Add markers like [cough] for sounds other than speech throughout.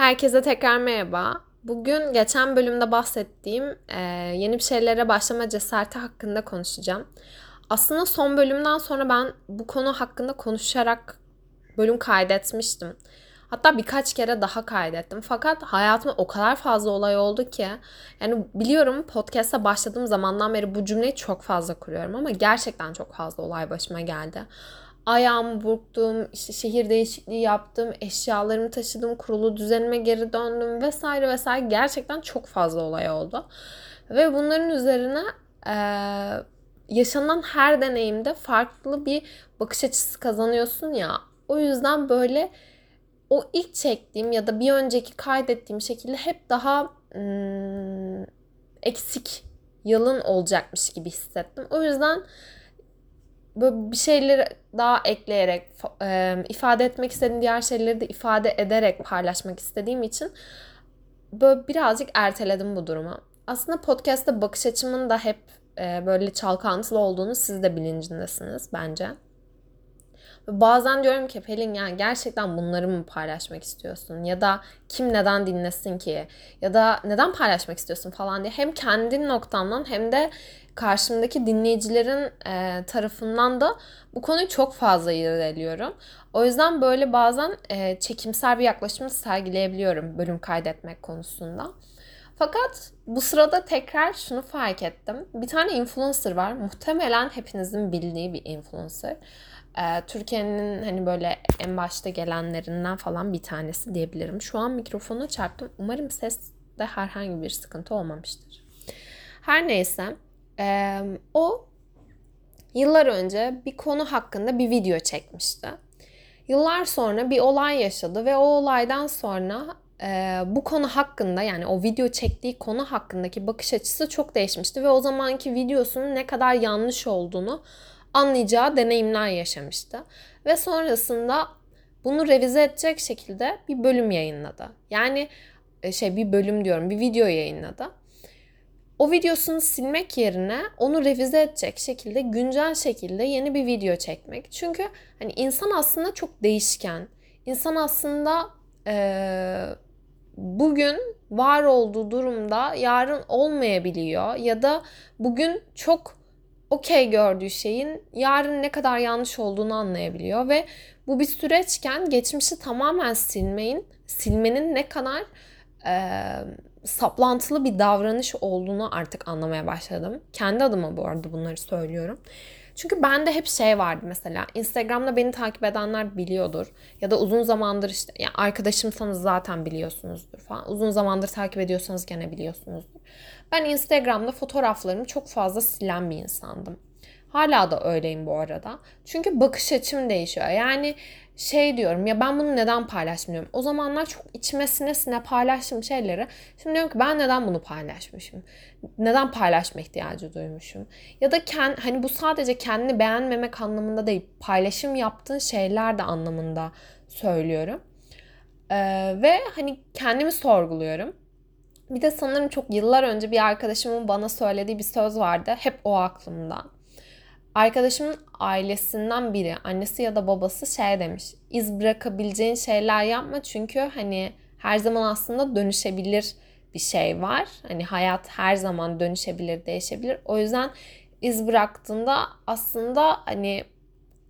Herkese tekrar merhaba. Bugün geçen bölümde bahsettiğim e, yeni bir şeylere başlama cesareti hakkında konuşacağım. Aslında son bölümden sonra ben bu konu hakkında konuşarak bölüm kaydetmiştim. Hatta birkaç kere daha kaydettim. Fakat hayatımda o kadar fazla olay oldu ki yani biliyorum podcast'a başladığım zamandan beri bu cümleyi çok fazla kuruyorum ama gerçekten çok fazla olay başıma geldi ayağımı burktum, işte şehir değişikliği yaptım, eşyalarımı taşıdım, kurulu düzenime geri döndüm vesaire vesaire gerçekten çok fazla olay oldu. Ve bunların üzerine e, yaşanan her deneyimde farklı bir bakış açısı kazanıyorsun ya. O yüzden böyle o ilk çektiğim ya da bir önceki kaydettiğim şekilde hep daha hmm, eksik, yalın olacakmış gibi hissettim. O yüzden böyle bir şeyleri daha ekleyerek e, ifade etmek istediğim diğer şeyleri de ifade ederek paylaşmak istediğim için böyle birazcık erteledim bu durumu. Aslında podcast'ta bakış açımın da hep e, böyle çalkantılı olduğunu siz de bilincindesiniz bence. Bazen diyorum ki Pelin yani gerçekten bunları mı paylaşmak istiyorsun? Ya da kim neden dinlesin ki? Ya da neden paylaşmak istiyorsun falan diye. Hem kendi noktamdan hem de karşımdaki dinleyicilerin e, tarafından da bu konuyu çok fazla irdeliyorum. O yüzden böyle bazen e, çekimsel bir yaklaşımı sergileyebiliyorum bölüm kaydetmek konusunda. Fakat bu sırada tekrar şunu fark ettim. Bir tane influencer var. Muhtemelen hepinizin bildiği bir influencer. Ee, Türkiye'nin hani böyle en başta gelenlerinden falan bir tanesi diyebilirim. Şu an mikrofona çarptım. Umarım seste herhangi bir sıkıntı olmamıştır. Her neyse e, o yıllar önce bir konu hakkında bir video çekmişti. Yıllar sonra bir olay yaşadı ve o olaydan sonra e, bu konu hakkında yani o video çektiği konu hakkındaki bakış açısı çok değişmişti ve o zamanki videosunun ne kadar yanlış olduğunu anlayacağı deneyimler yaşamıştı. Ve sonrasında bunu revize edecek şekilde bir bölüm yayınladı. Yani e, şey bir bölüm diyorum bir video yayınladı. O videosunu silmek yerine onu revize edecek şekilde güncel şekilde yeni bir video çekmek. Çünkü hani insan aslında çok değişken. İnsan aslında ee, bugün var olduğu durumda yarın olmayabiliyor ya da bugün çok okey gördüğü şeyin yarın ne kadar yanlış olduğunu anlayabiliyor ve bu bir süreçken geçmişi tamamen silmeyin, silmenin ne kadar e, saplantılı bir davranış olduğunu artık anlamaya başladım. Kendi adıma bu arada bunları söylüyorum. Çünkü bende hep şey vardı mesela. Instagram'da beni takip edenler biliyordur. Ya da uzun zamandır işte ya arkadaşımsanız zaten biliyorsunuzdur falan. Uzun zamandır takip ediyorsanız gene biliyorsunuzdur. Ben Instagram'da fotoğraflarımı çok fazla silen bir insandım. Hala da öyleyim bu arada. Çünkü bakış açım değişiyor. Yani şey diyorum ya ben bunu neden paylaşmıyorum? O zamanlar çok içime sine sine paylaştığım şeyleri şimdi diyorum ki ben neden bunu paylaşmışım? Neden paylaşma ihtiyacı duymuşum? Ya da kend, hani bu sadece kendini beğenmemek anlamında değil paylaşım yaptığın şeyler de anlamında söylüyorum. Ee, ve hani kendimi sorguluyorum. Bir de sanırım çok yıllar önce bir arkadaşımın bana söylediği bir söz vardı. Hep o aklımda. Arkadaşımın ailesinden biri, annesi ya da babası şey demiş. İz bırakabileceğin şeyler yapma çünkü hani her zaman aslında dönüşebilir bir şey var. Hani hayat her zaman dönüşebilir, değişebilir. O yüzden iz bıraktığında aslında hani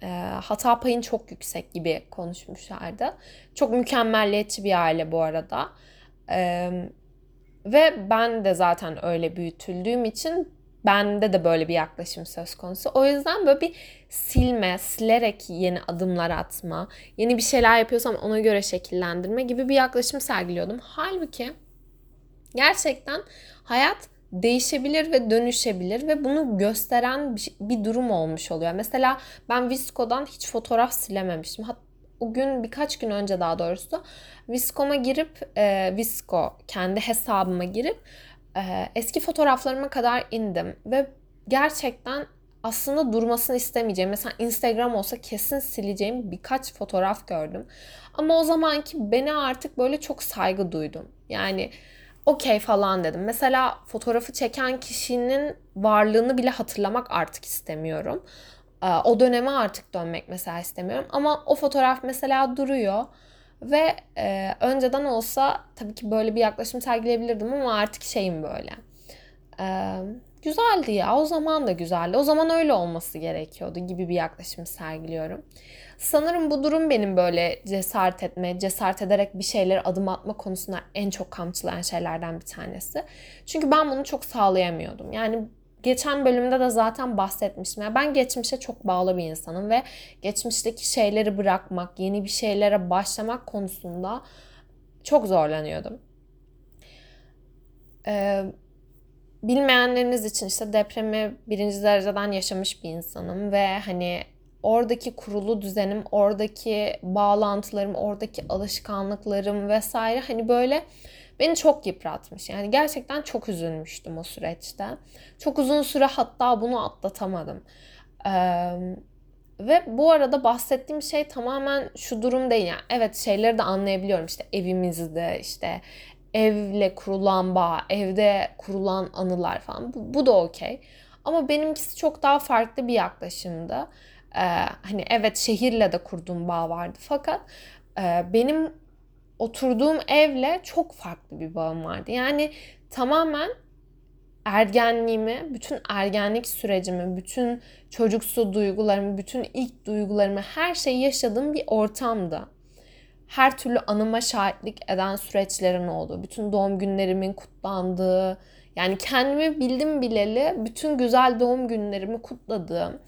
e, hata payın çok yüksek gibi konuşmuşlardı. Çok mükemmelliyetçi bir aile bu arada. E, ve ben de zaten öyle büyütüldüğüm için bende de böyle bir yaklaşım söz konusu. O yüzden böyle bir silme, silerek yeni adımlar atma, yeni bir şeyler yapıyorsam ona göre şekillendirme gibi bir yaklaşım sergiliyordum. Halbuki gerçekten hayat değişebilir ve dönüşebilir ve bunu gösteren bir, durum olmuş oluyor. Mesela ben Visco'dan hiç fotoğraf silememiştim. Hatta o gün birkaç gün önce daha doğrusu Visco'ma girip e, Visco kendi hesabıma girip e, eski fotoğraflarıma kadar indim ve gerçekten aslında durmasını istemeyeceğim. Mesela Instagram olsa kesin sileceğim birkaç fotoğraf gördüm. Ama o zamanki beni artık böyle çok saygı duydum. Yani okey falan dedim. Mesela fotoğrafı çeken kişinin varlığını bile hatırlamak artık istemiyorum. O döneme artık dönmek mesela istemiyorum. Ama o fotoğraf mesela duruyor. Ve e, önceden olsa tabii ki böyle bir yaklaşım sergileyebilirdim ama artık şeyim böyle. E, güzeldi ya o zaman da güzeldi. O zaman öyle olması gerekiyordu gibi bir yaklaşım sergiliyorum. Sanırım bu durum benim böyle cesaret etme, cesaret ederek bir şeylere adım atma konusunda en çok kamçılayan şeylerden bir tanesi. Çünkü ben bunu çok sağlayamıyordum. Yani geçen bölümde de zaten bahsetmiştim. Yani ben geçmişe çok bağlı bir insanım ve geçmişteki şeyleri bırakmak, yeni bir şeylere başlamak konusunda çok zorlanıyordum. Ee, bilmeyenleriniz için işte depremi birinci dereceden yaşamış bir insanım ve hani oradaki kurulu düzenim, oradaki bağlantılarım, oradaki alışkanlıklarım vesaire hani böyle beni çok yıpratmış. Yani gerçekten çok üzülmüştüm o süreçte. Çok uzun süre hatta bunu atlatamadım. Ee, ve bu arada bahsettiğim şey tamamen şu durum değil. Yani evet şeyleri de anlayabiliyorum. İşte evimizde işte evle kurulan bağ, evde kurulan anılar falan. Bu, bu da okey. Ama benimkisi çok daha farklı bir yaklaşımdı. Ee, hani evet şehirle de kurduğum bağ vardı. Fakat e, benim oturduğum evle çok farklı bir bağım vardı. Yani tamamen ergenliğimi, bütün ergenlik sürecimi, bütün çocuksu duygularımı, bütün ilk duygularımı, her şeyi yaşadığım bir ortamdı. Her türlü anıma şahitlik eden süreçlerin olduğu, bütün doğum günlerimin kutlandığı, yani kendimi bildim bileli bütün güzel doğum günlerimi kutladığım,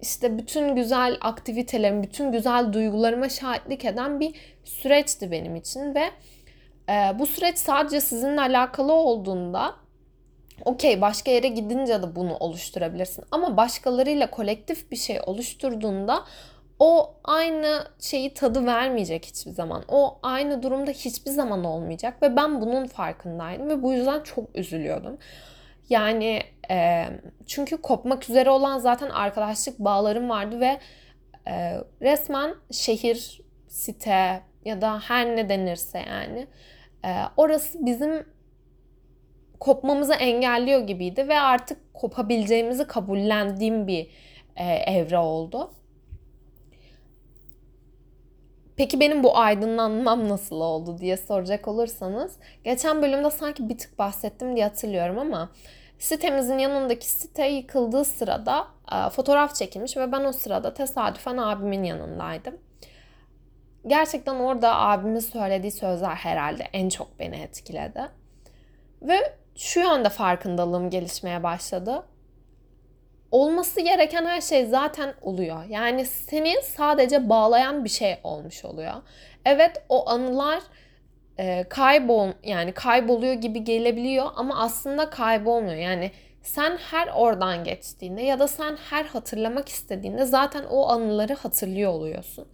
işte bütün güzel aktivitelerim, bütün güzel duygularıma şahitlik eden bir süreçti benim için ve e, bu süreç sadece sizinle alakalı olduğunda okey başka yere gidince de bunu oluşturabilirsin ama başkalarıyla kolektif bir şey oluşturduğunda o aynı şeyi tadı vermeyecek hiçbir zaman. O aynı durumda hiçbir zaman olmayacak ve ben bunun farkındaydım ve bu yüzden çok üzülüyordum. Yani e, çünkü kopmak üzere olan zaten arkadaşlık bağlarım vardı ve e, resmen şehir, site ya da her ne denirse yani e, orası bizim kopmamızı engelliyor gibiydi ve artık kopabileceğimizi kabullendiğim bir e, evre oldu. Peki benim bu aydınlanmam nasıl oldu diye soracak olursanız geçen bölümde sanki bir tık bahsettim diye hatırlıyorum ama sitemizin yanındaki site yıkıldığı sırada e, fotoğraf çekilmiş ve ben o sırada tesadüfen abimin yanındaydım. Gerçekten orada abimin söylediği sözler herhalde en çok beni etkiledi. Ve şu yönde farkındalığım gelişmeye başladı. Olması gereken her şey zaten oluyor. Yani seni sadece bağlayan bir şey olmuş oluyor. Evet o anılar e, kaybol yani kayboluyor gibi gelebiliyor ama aslında kaybolmuyor. Yani sen her oradan geçtiğinde ya da sen her hatırlamak istediğinde zaten o anıları hatırlıyor oluyorsun.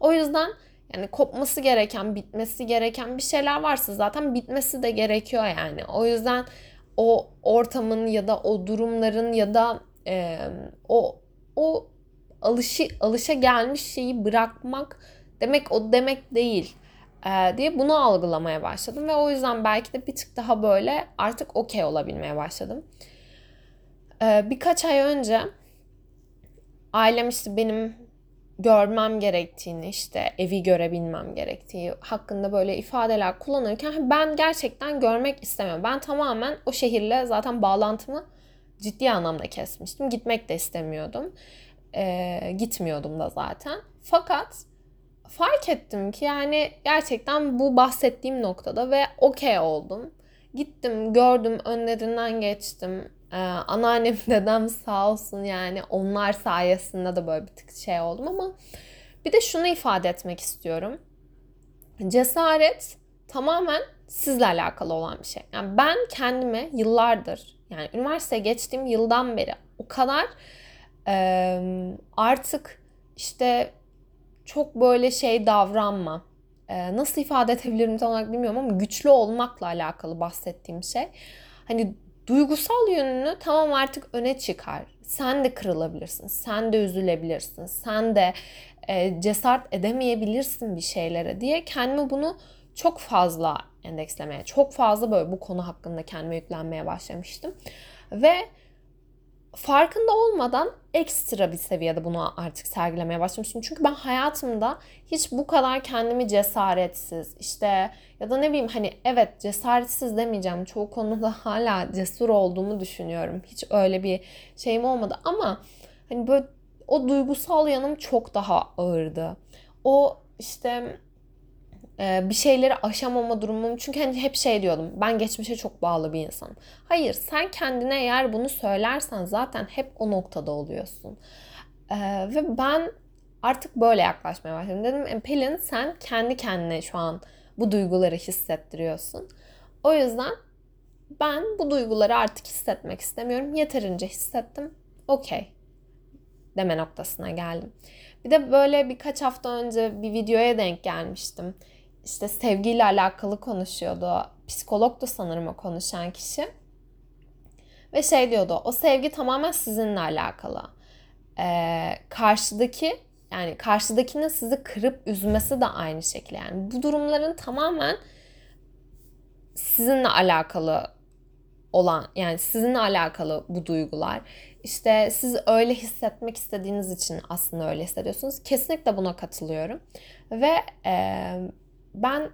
O yüzden yani kopması gereken, bitmesi gereken bir şeyler varsa zaten bitmesi de gerekiyor yani. O yüzden o ortamın ya da o durumların ya da e, o o alışı alışa gelmiş şeyi bırakmak demek o demek değil diye bunu algılamaya başladım ve o yüzden belki de bir tık daha böyle artık okey olabilmeye başladım. E, birkaç ay önce ailem işte benim görmem gerektiğini işte evi görebilmem gerektiği hakkında böyle ifadeler kullanırken ben gerçekten görmek istemiyorum. Ben tamamen o şehirle zaten bağlantımı ciddi anlamda kesmiştim. Gitmek de istemiyordum. Ee, gitmiyordum da zaten. Fakat fark ettim ki yani gerçekten bu bahsettiğim noktada ve okey oldum. Gittim, gördüm, önlerinden geçtim. Ee, anneannem, [laughs] dedem sağ olsun yani onlar sayesinde de böyle bir tık şey oldum ama bir de şunu ifade etmek istiyorum. Cesaret tamamen sizle alakalı olan bir şey. Yani ben kendime yıllardır yani üniversiteye geçtiğim yıldan beri o kadar e, artık işte çok böyle şey davranma. E, nasıl ifade edebilirim tam olarak bilmiyorum ama güçlü olmakla alakalı bahsettiğim şey. Hani duygusal yönünü tamam artık öne çıkar. Sen de kırılabilirsin, sen de üzülebilirsin, sen de e, cesaret edemeyebilirsin bir şeylere diye kendimi bunu çok fazla endekslemeye, çok fazla böyle bu konu hakkında kendime yüklenmeye başlamıştım. Ve farkında olmadan ekstra bir seviyede bunu artık sergilemeye başlamıştım. Çünkü ben hayatımda hiç bu kadar kendimi cesaretsiz işte ya da ne bileyim hani evet cesaretsiz demeyeceğim. Çoğu konuda [laughs] hala cesur olduğumu düşünüyorum. Hiç öyle bir şeyim olmadı ama hani böyle o duygusal yanım çok daha ağırdı. O işte bir şeyleri aşamama durumum. Çünkü hani hep şey diyordum. Ben geçmişe çok bağlı bir insanım. Hayır sen kendine eğer bunu söylersen zaten hep o noktada oluyorsun. Ee, ve ben artık böyle yaklaşmaya başladım. Dedim e, Pelin sen kendi kendine şu an bu duyguları hissettiriyorsun. O yüzden ben bu duyguları artık hissetmek istemiyorum. Yeterince hissettim. Okey. Deme noktasına geldim. Bir de böyle birkaç hafta önce bir videoya denk gelmiştim işte sevgiyle alakalı konuşuyordu. Psikolog da sanırım o konuşan kişi. Ve şey diyordu, o sevgi tamamen sizinle alakalı. Ee, karşıdaki yani karşıdakinin sizi kırıp üzmesi de aynı şekilde. Yani bu durumların tamamen sizinle alakalı olan yani sizinle alakalı bu duygular. İşte siz öyle hissetmek istediğiniz için aslında öyle hissediyorsunuz. Kesinlikle buna katılıyorum. Ve e, ben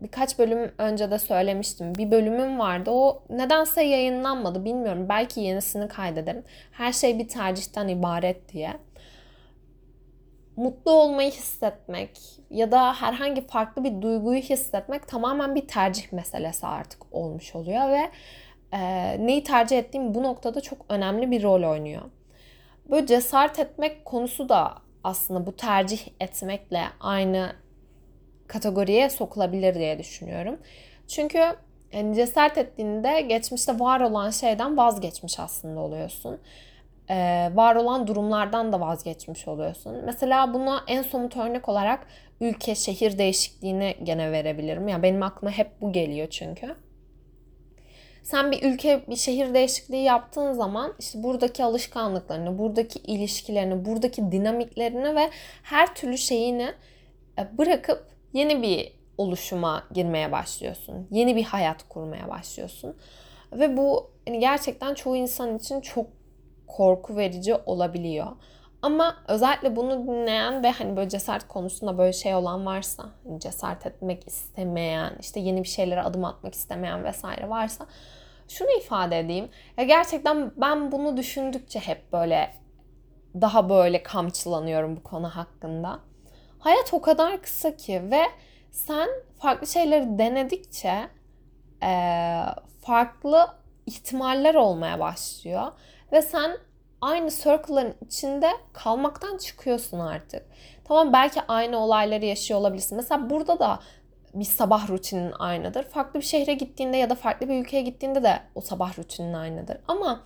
birkaç bölüm önce de söylemiştim. Bir bölümüm vardı. O nedense yayınlanmadı bilmiyorum. Belki yenisini kaydederim. Her şey bir tercihten ibaret diye. Mutlu olmayı hissetmek ya da herhangi farklı bir duyguyu hissetmek tamamen bir tercih meselesi artık olmuş oluyor ve e, neyi tercih ettiğim bu noktada çok önemli bir rol oynuyor. Böyle cesaret etmek konusu da aslında bu tercih etmekle aynı kategoriye sokulabilir diye düşünüyorum. Çünkü yani cesaret ettiğinde geçmişte var olan şeyden vazgeçmiş aslında oluyorsun. Ee, var olan durumlardan da vazgeçmiş oluyorsun. Mesela buna en somut örnek olarak ülke, şehir değişikliğini gene verebilirim. Yani benim aklıma hep bu geliyor çünkü. Sen bir ülke, bir şehir değişikliği yaptığın zaman işte buradaki alışkanlıklarını, buradaki ilişkilerini, buradaki dinamiklerini ve her türlü şeyini e, bırakıp yeni bir oluşuma girmeye başlıyorsun. Yeni bir hayat kurmaya başlıyorsun. Ve bu yani gerçekten çoğu insan için çok korku verici olabiliyor. Ama özellikle bunu dinleyen ve hani böyle cesaret konusunda böyle şey olan varsa, hani cesaret etmek istemeyen, işte yeni bir şeylere adım atmak istemeyen vesaire varsa şunu ifade edeyim. Ya gerçekten ben bunu düşündükçe hep böyle daha böyle kamçılanıyorum bu konu hakkında. Hayat o kadar kısa ki ve sen farklı şeyleri denedikçe e, farklı ihtimaller olmaya başlıyor ve sen aynı circle'ların içinde kalmaktan çıkıyorsun artık. Tamam belki aynı olayları yaşıyor olabilirsin. Mesela burada da bir sabah rutinin aynıdır. Farklı bir şehre gittiğinde ya da farklı bir ülkeye gittiğinde de o sabah rutinin aynıdır. Ama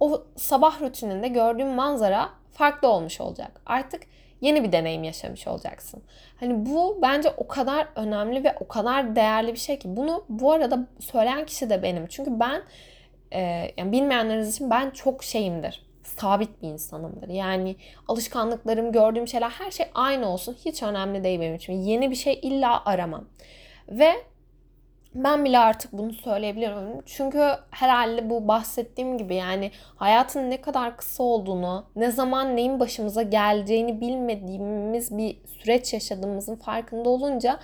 o sabah rutininde gördüğün manzara farklı olmuş olacak. Artık yeni bir deneyim yaşamış olacaksın. Hani bu bence o kadar önemli ve o kadar değerli bir şey ki bunu bu arada söyleyen kişi de benim. Çünkü ben e, yani bilmeyenleriniz için ben çok şeyimdir. Sabit bir insanımdır. Yani alışkanlıklarım, gördüğüm şeyler her şey aynı olsun. Hiç önemli değil benim için. Yeni bir şey illa aramam. Ve ben bile artık bunu söyleyebiliyorum. Çünkü herhalde bu bahsettiğim gibi yani hayatın ne kadar kısa olduğunu, ne zaman neyin başımıza geleceğini bilmediğimiz bir süreç yaşadığımızın farkında olunca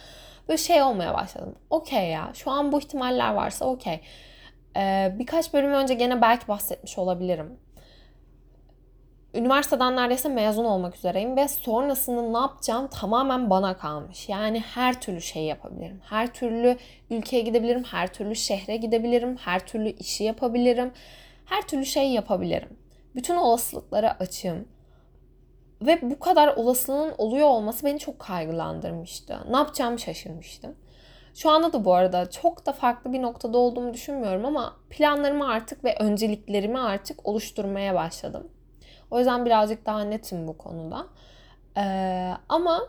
böyle şey olmaya başladım. Okey ya şu an bu ihtimaller varsa okey. Ee, birkaç bölüm önce gene belki bahsetmiş olabilirim üniversiteden neredeyse mezun olmak üzereyim ve sonrasında ne yapacağım tamamen bana kalmış. Yani her türlü şey yapabilirim. Her türlü ülkeye gidebilirim, her türlü şehre gidebilirim, her türlü işi yapabilirim. Her türlü şey yapabilirim. Bütün olasılıklara açığım. Ve bu kadar olasılığın oluyor olması beni çok kaygılandırmıştı. Ne yapacağımı şaşırmıştım. Şu anda da bu arada çok da farklı bir noktada olduğumu düşünmüyorum ama planlarımı artık ve önceliklerimi artık oluşturmaya başladım. O yüzden birazcık daha netim bu konuda. Ee, ama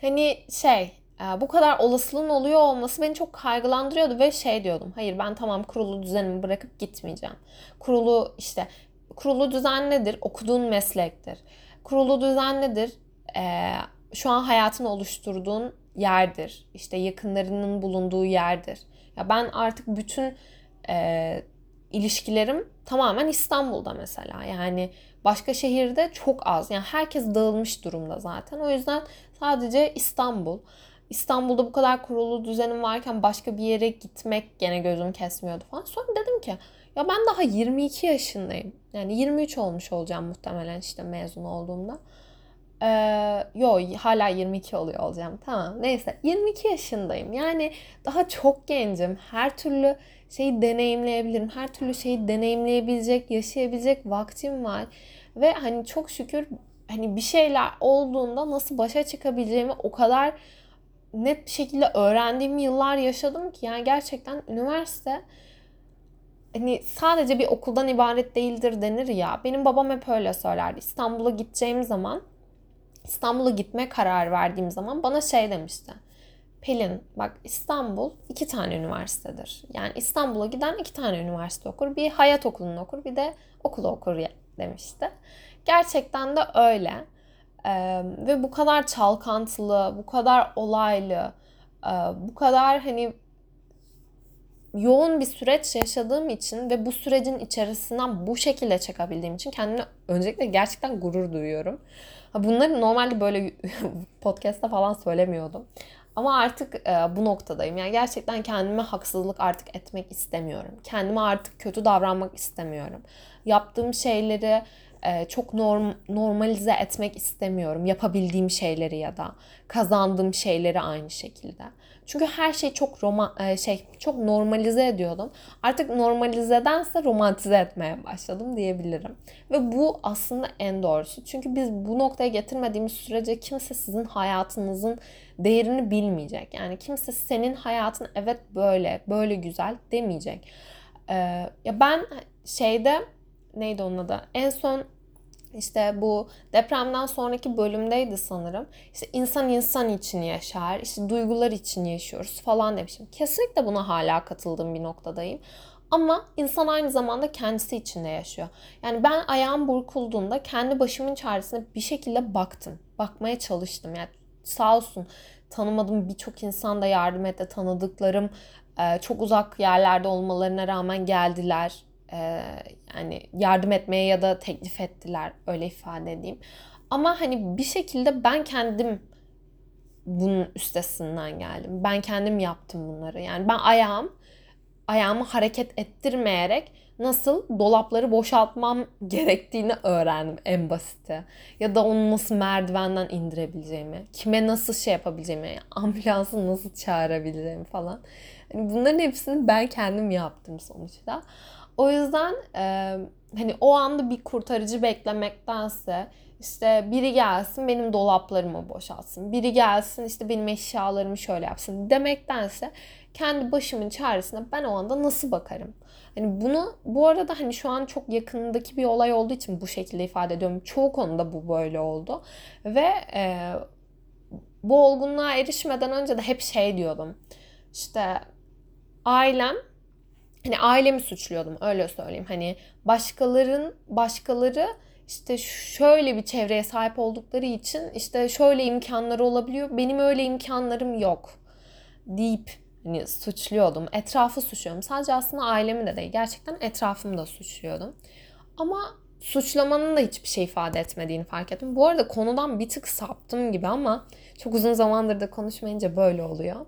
hani şey e, bu kadar olasılığın oluyor olması beni çok kaygılandırıyordu ve şey diyordum. Hayır ben tamam kurulu düzenimi bırakıp gitmeyeceğim. Kurulu işte kurulu düzen nedir? Okuduğun meslektir. Kurulu düzen nedir? Ee, şu an hayatını oluşturduğun yerdir. İşte yakınlarının bulunduğu yerdir. Ya ben artık bütün e, ilişkilerim tamamen İstanbul'da mesela. Yani başka şehirde çok az. Yani herkes dağılmış durumda zaten. O yüzden sadece İstanbul. İstanbul'da bu kadar kurulu düzenim varken başka bir yere gitmek gene gözüm kesmiyordu falan. Sonra dedim ki ya ben daha 22 yaşındayım. Yani 23 olmuş olacağım muhtemelen işte mezun olduğumda. Ee, yo hala 22 oluyor olacağım. Tamam neyse 22 yaşındayım. Yani daha çok gencim. Her türlü şeyi deneyimleyebilirim. Her türlü şeyi deneyimleyebilecek, yaşayabilecek vaktim var. Ve hani çok şükür hani bir şeyler olduğunda nasıl başa çıkabileceğimi o kadar net bir şekilde öğrendiğim yıllar yaşadım ki yani gerçekten üniversite hani sadece bir okuldan ibaret değildir denir ya. Benim babam hep öyle söylerdi. İstanbul'a gideceğim zaman İstanbul'a gitme kararı verdiğim zaman bana şey demişti. Pelin bak İstanbul iki tane üniversitedir. Yani İstanbul'a giden iki tane üniversite okur. Bir hayat okulunu okur bir de okulu okur demişti. Gerçekten de öyle. Ee, ve bu kadar çalkantılı, bu kadar olaylı, e, bu kadar hani yoğun bir süreç yaşadığım için ve bu sürecin içerisinden bu şekilde çekebildiğim için kendime öncelikle gerçekten gurur duyuyorum. Bunları normalde böyle [laughs] podcast'ta falan söylemiyordum. Ama artık e, bu noktadayım. Yani gerçekten kendime haksızlık artık etmek istemiyorum. Kendime artık kötü davranmak istemiyorum. Yaptığım şeyleri e, çok norm, normalize etmek istemiyorum. Yapabildiğim şeyleri ya da kazandığım şeyleri aynı şekilde. Çünkü her şey çok roma, e, şey çok normalize ediyordum. Artık normalizedense romantize etmeye başladım diyebilirim. Ve bu aslında en doğrusu. Çünkü biz bu noktaya getirmediğimiz sürece kimse sizin hayatınızın değerini bilmeyecek. Yani kimse senin hayatın evet böyle, böyle güzel demeyecek. Ee, ya ben şeyde neydi onun adı? En son işte bu depremden sonraki bölümdeydi sanırım. İşte insan insan için yaşar, işte duygular için yaşıyoruz falan demişim. Kesinlikle buna hala katıldığım bir noktadayım. Ama insan aynı zamanda kendisi içinde yaşıyor. Yani ben ayağım burkulduğunda kendi başımın çaresine bir şekilde baktım. Bakmaya çalıştım. Yani sağ olsun tanımadığım birçok insan da yardım etti. Tanıdıklarım çok uzak yerlerde olmalarına rağmen geldiler e, yani yardım etmeye ya da teklif ettiler öyle ifade edeyim. Ama hani bir şekilde ben kendim bunun üstesinden geldim. Ben kendim yaptım bunları. Yani ben ayağım ayağımı hareket ettirmeyerek nasıl dolapları boşaltmam gerektiğini öğrendim en basiti. Ya da onu nasıl merdivenden indirebileceğimi, kime nasıl şey yapabileceğimi, ambulansı nasıl çağırabileceğimi falan. Yani bunların hepsini ben kendim yaptım sonuçta. O yüzden e, hani o anda bir kurtarıcı beklemektense işte biri gelsin benim dolaplarımı boşaltsın. Biri gelsin işte benim eşyalarımı şöyle yapsın demektense kendi başımın çaresine ben o anda nasıl bakarım? Hani bunu bu arada hani şu an çok yakındaki bir olay olduğu için bu şekilde ifade ediyorum. Çoğu konuda bu böyle oldu. Ve e, bu olgunluğa erişmeden önce de hep şey diyordum. İşte ailem hani ailemi suçluyordum öyle söyleyeyim. Hani başkaların başkaları işte şöyle bir çevreye sahip oldukları için işte şöyle imkanları olabiliyor. Benim öyle imkanlarım yok deyip hani suçluyordum. Etrafı suçluyordum. Sadece aslında ailemi de değil. Gerçekten etrafımı da suçluyordum. Ama suçlamanın da hiçbir şey ifade etmediğini fark ettim. Bu arada konudan bir tık saptım gibi ama çok uzun zamandır da konuşmayınca böyle oluyor.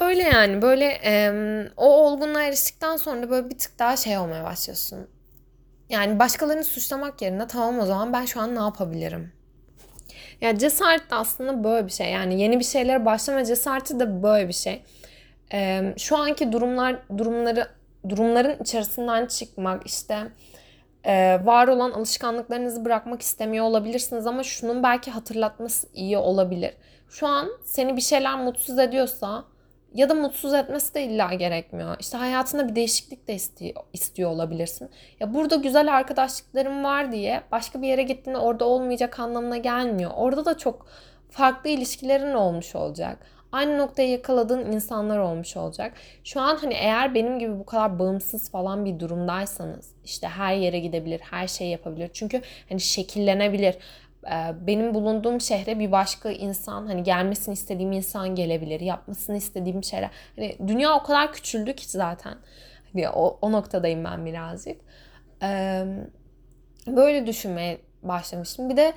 Öyle yani böyle e, o olgunluğa eriştikten sonra böyle bir tık daha şey olmaya başlıyorsun. Yani başkalarını suçlamak yerine tamam o zaman ben şu an ne yapabilirim? Ya yani cesaret de aslında böyle bir şey. Yani yeni bir şeylere başlama cesareti de böyle bir şey. E, şu anki durumlar durumları durumların içerisinden çıkmak işte e, var olan alışkanlıklarınızı bırakmak istemiyor olabilirsiniz ama şunun belki hatırlatması iyi olabilir. Şu an seni bir şeyler mutsuz ediyorsa ya da mutsuz etmesi de illa gerekmiyor. İşte hayatında bir değişiklik de istiyor, istiyor olabilirsin. Ya burada güzel arkadaşlıklarım var diye başka bir yere gittiğinde orada olmayacak anlamına gelmiyor. Orada da çok farklı ilişkilerin olmuş olacak. Aynı noktayı yakaladığın insanlar olmuş olacak. Şu an hani eğer benim gibi bu kadar bağımsız falan bir durumdaysanız işte her yere gidebilir, her şeyi yapabilir. Çünkü hani şekillenebilir. Benim bulunduğum şehre bir başka insan hani gelmesini istediğim insan gelebilir. Yapmasını istediğim şeyler. Hani dünya o kadar küçüldü ki zaten. Hani o, o noktadayım ben birazcık. Böyle düşünmeye başlamıştım. Bir de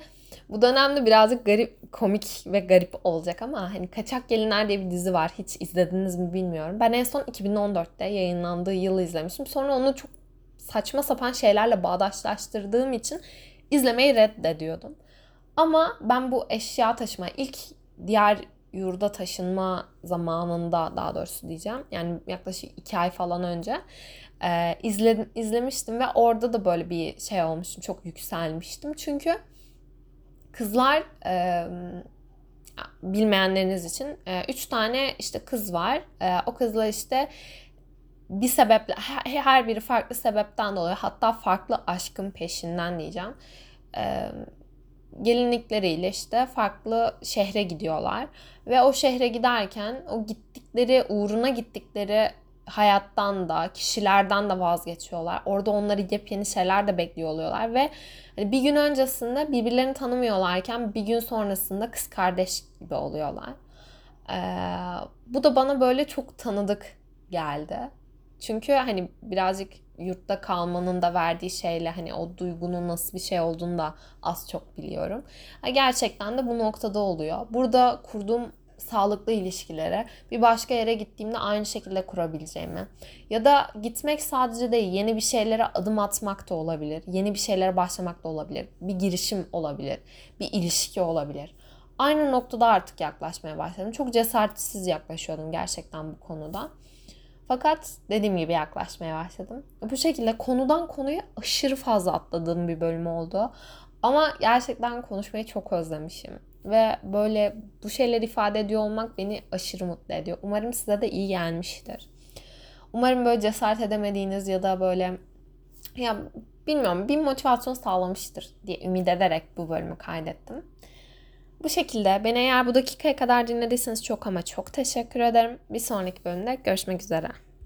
bu dönemde birazcık garip, komik ve garip olacak ama hani Kaçak Gelinler diye bir dizi var. Hiç izlediniz mi bilmiyorum. Ben en son 2014'te yayınlandığı yılı izlemiştim. Sonra onu çok saçma sapan şeylerle bağdaşlaştırdığım için izlemeyi reddediyordum. Ama ben bu eşya taşıma ilk diğer yurda taşınma zamanında daha doğrusu diyeceğim. Yani yaklaşık iki ay falan önce e, izle, izlemiştim ve orada da böyle bir şey olmuştum. Çok yükselmiştim. Çünkü kızlar e, bilmeyenleriniz için e, üç tane işte kız var. E, o kızlar işte bir sebeple her biri farklı sebepten dolayı hatta farklı aşkın peşinden diyeceğim. E, gelinlikleriyle işte farklı şehre gidiyorlar ve o şehre giderken o gittikleri uğruna gittikleri hayattan da kişilerden de vazgeçiyorlar. Orada onları yepyeni şeyler de bekliyor oluyorlar ve hani bir gün öncesinde birbirlerini tanımıyorlarken bir gün sonrasında kız kardeş gibi oluyorlar. Ee, bu da bana böyle çok tanıdık geldi. Çünkü hani birazcık yurtta kalmanın da verdiği şeyle hani o duygunun nasıl bir şey olduğunu da az çok biliyorum. Gerçekten de bu noktada oluyor. Burada kurduğum sağlıklı ilişkilere bir başka yere gittiğimde aynı şekilde kurabileceğimi ya da gitmek sadece değil yeni bir şeylere adım atmak da olabilir. Yeni bir şeylere başlamak da olabilir. Bir girişim olabilir. Bir ilişki olabilir. Aynı noktada artık yaklaşmaya başladım. Çok cesaretsiz yaklaşıyordum gerçekten bu konuda. Fakat dediğim gibi yaklaşmaya başladım. Bu şekilde konudan konuya aşırı fazla atladığım bir bölüm oldu. Ama gerçekten konuşmayı çok özlemişim. Ve böyle bu şeyleri ifade ediyor olmak beni aşırı mutlu ediyor. Umarım size de iyi gelmiştir. Umarım böyle cesaret edemediğiniz ya da böyle ya bilmiyorum bir motivasyon sağlamıştır diye ümit ederek bu bölümü kaydettim. Bu şekilde beni eğer bu dakikaya kadar dinlediyseniz çok ama çok teşekkür ederim. Bir sonraki bölümde görüşmek üzere.